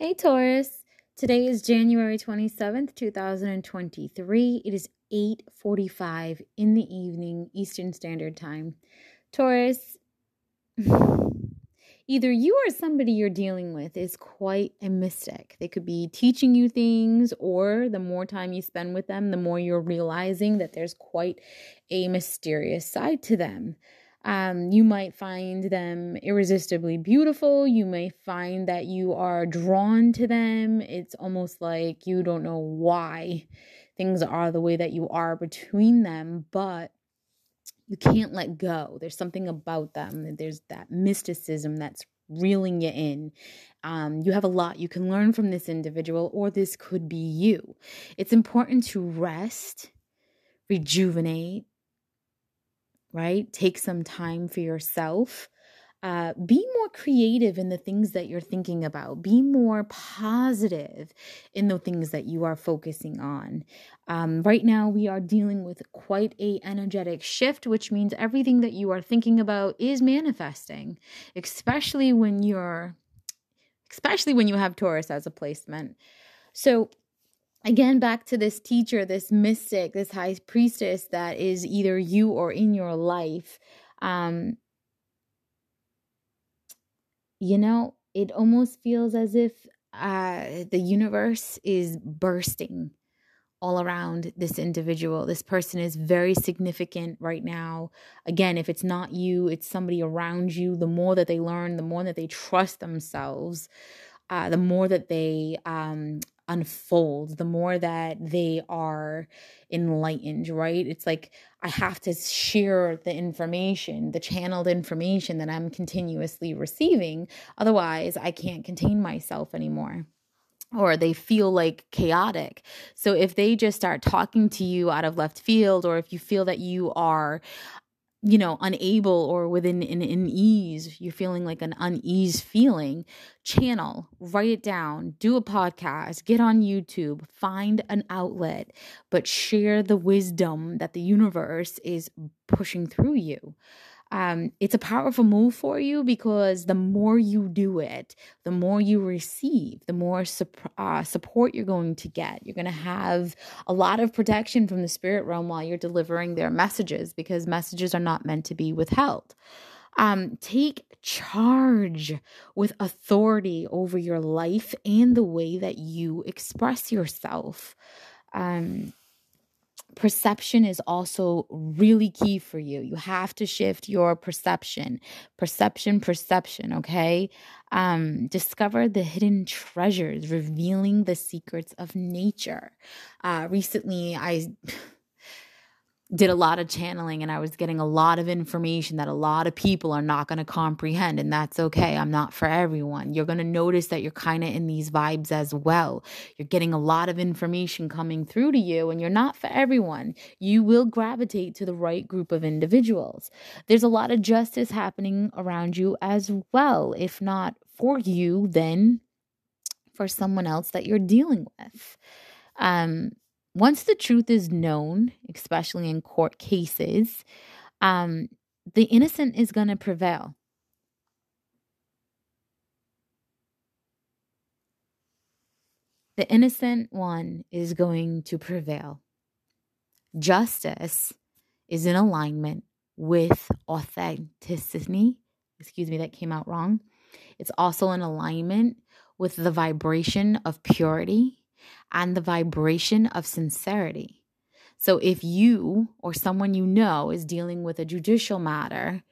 Hey Taurus. Today is January 27th, 2023. It is 8:45 in the evening Eastern Standard Time. Taurus, either you or somebody you're dealing with is quite a mystic. They could be teaching you things or the more time you spend with them, the more you're realizing that there's quite a mysterious side to them. Um, you might find them irresistibly beautiful. You may find that you are drawn to them. It's almost like you don't know why things are the way that you are between them, but you can't let go. There's something about them. There's that mysticism that's reeling you in. Um, you have a lot you can learn from this individual, or this could be you. It's important to rest, rejuvenate, right? Take some time for yourself. Uh, be more creative in the things that you're thinking about. Be more positive in the things that you are focusing on. Um, right now, we are dealing with quite a energetic shift, which means everything that you are thinking about is manifesting, especially when you're, especially when you have Taurus as a placement. So again back to this teacher this mystic this high priestess that is either you or in your life um you know it almost feels as if uh the universe is bursting all around this individual. This person is very significant right now. Again, if it's not you, it's somebody around you. The more that they learn, the more that they trust themselves, uh, the more that they um, unfolds, the more that they are enlightened, right? It's like I have to share the information, the channeled information that I'm continuously receiving. Otherwise, I can't contain myself anymore or they feel like chaotic. So if they just start talking to you out of left field, or if you feel that you are you know, unable or within an unease, you're feeling like an unease feeling, channel, write it down, do a podcast, get on YouTube, find an outlet, but share the wisdom that the universe is pushing through you um, it's a powerful move for you because the more you do it, the more you receive, the more uh, support you're going to get. You're going to have a lot of protection from the spirit realm while you're delivering their messages because messages are not meant to be withheld. Um, take charge with authority over your life and the way that you express yourself. Um, perception is also really key for you. You have to shift your perception. Perception, perception, okay? Um, discover the hidden treasures, revealing the secrets of nature. Uh, recently, I did a lot of channeling and I was getting a lot of information that a lot of people are not going to comprehend. And that's okay. I'm not for everyone. You're going to notice that you're kind of in these vibes as well. You're getting a lot of information coming through to you, and you're not for everyone. You will gravitate to the right group of individuals. There's a lot of justice happening around you as well. If not for you, then for someone else that you're dealing with. Um, once the truth is known, especially in court cases, um, the innocent is going to prevail. The innocent one is going to prevail. Justice is in alignment with authenticity. Excuse me, that came out wrong. It's also in alignment with the vibration of purity and the vibration of sincerity. So if you or someone you know is dealing with a judicial matter,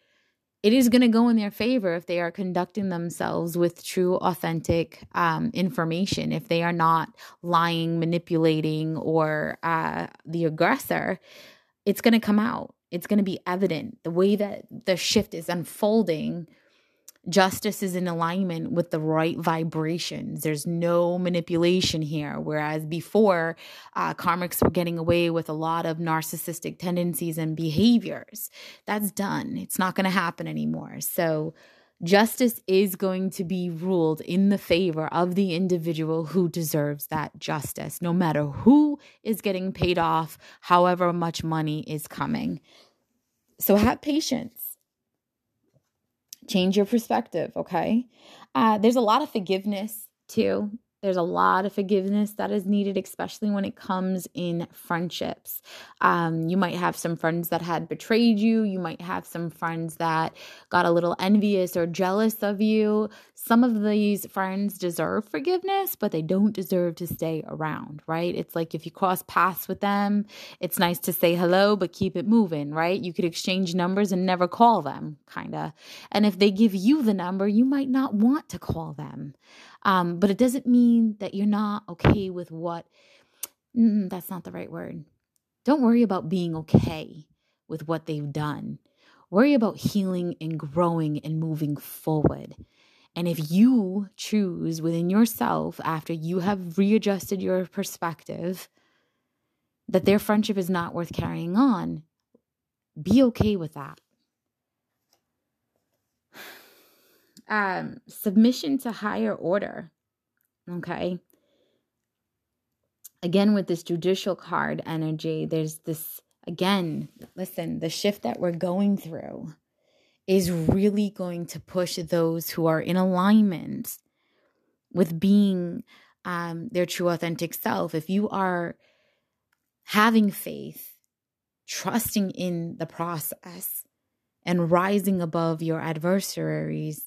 it is going to go in their favor if they are conducting themselves with true, authentic um, information. If they are not lying, manipulating, or uh, the aggressor, it's going to come out. It's going to be evident. The way that the shift is unfolding justice is in alignment with the right vibrations. There's no manipulation here. Whereas before, uh, karmics were getting away with a lot of narcissistic tendencies and behaviors. That's done. It's not going to happen anymore. So, justice is going to be ruled in the favor of the individual who deserves that justice, no matter who is getting paid off, however much money is coming. So, have patience change your perspective okay? Uh, there's a lot of forgiveness too there's a lot of forgiveness that is needed, especially when it comes in friendships. Um, you might have some friends that had betrayed you. You might have some friends that got a little envious or jealous of you. Some of these friends deserve forgiveness, but they don't deserve to stay around, right? It's like if you cross paths with them, it's nice to say hello, but keep it moving, right? You could exchange numbers and never call them, kind of. And if they give you the number, you might not want to call them. Um, but it doesn't mean that you're not okay with what, mm, that's not the right word. Don't worry about being okay with what they've done. Worry about healing and growing and moving forward. And if you choose within yourself, after you have readjusted your perspective, that their friendship is not worth carrying on, be okay with that. Um, submission to higher order. Okay. Again, with this judicial card energy, there's this, again, listen, the shift that we're going through is really going to push those who are in alignment with being um, their true authentic self. If you are having faith, trusting in the process, and rising above your adversaries,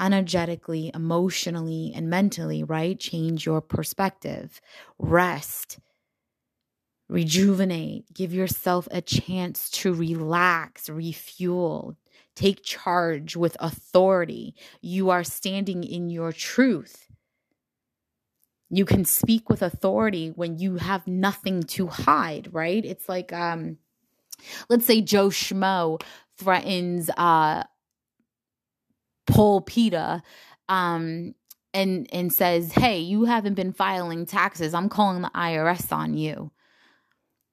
energetically, emotionally, and mentally, right? Change your perspective, rest, rejuvenate, give yourself a chance to relax, refuel, take charge with authority. You are standing in your truth. You can speak with authority when you have nothing to hide, right? It's like, um, let's say Joe Schmo threatens uh, Paul Peter um, and and says, "Hey, you haven't been filing taxes. I'm calling the IRS on you."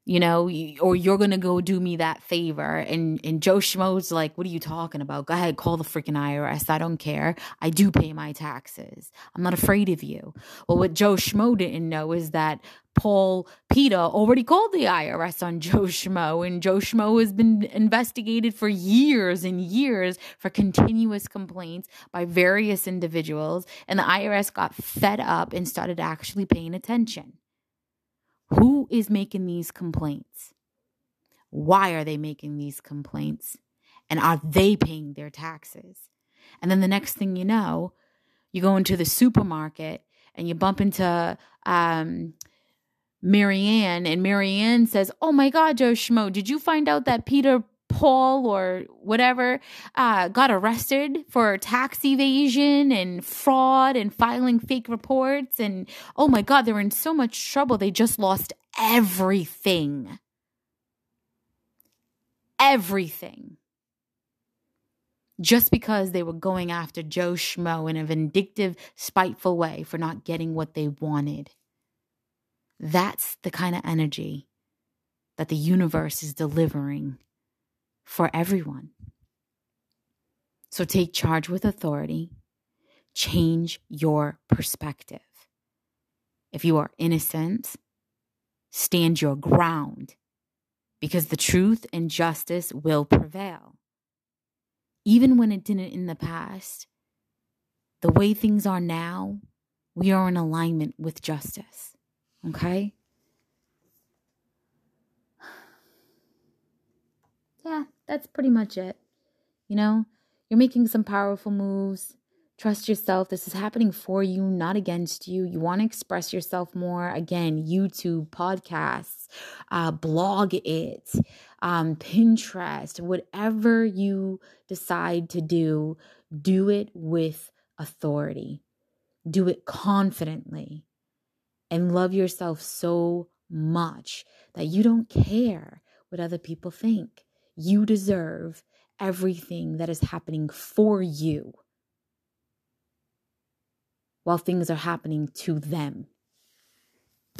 You know, or you're gonna go do me that favor. And and Joe Schmo's like, what are you talking about? Go ahead, call the freaking IRS. I don't care. I do pay my taxes. I'm not afraid of you. Well, what Joe Schmo didn't know is that Paul Peter already called the IRS on Joe Schmo, and Joe Schmo has been investigated for years and years for continuous complaints by various individuals, and the IRS got fed up and started actually paying attention. Who is making these complaints? Why are they making these complaints? And are they paying their taxes? And then the next thing you know, you go into the supermarket and you bump into um, Marianne, and Marianne says, Oh my God, Joe Schmo, did you find out that Peter Paul or whatever uh, got arrested for tax evasion and fraud and filing fake reports? And oh my God, they're in so much trouble. They just lost everything. Everything. Just because they were going after Joe Schmo in a vindictive, spiteful way for not getting what they wanted. That's the kind of energy that the universe is delivering for everyone. So take charge with authority, change your perspective. If you are innocent, stand your ground because the truth and justice will prevail. Even when it didn't in the past, the way things are now, we are in alignment with justice. Okay? Yeah, that's pretty much it. You know, you're making some powerful moves. Trust yourself. This is happening for you, not against you. You want to express yourself more. Again, YouTube, podcasts, uh, blog it, um, Pinterest, whatever you decide to do, do it with authority. Do it confidently and love yourself so much that you don't care what other people think. You deserve everything that is happening for you while things are happening to them.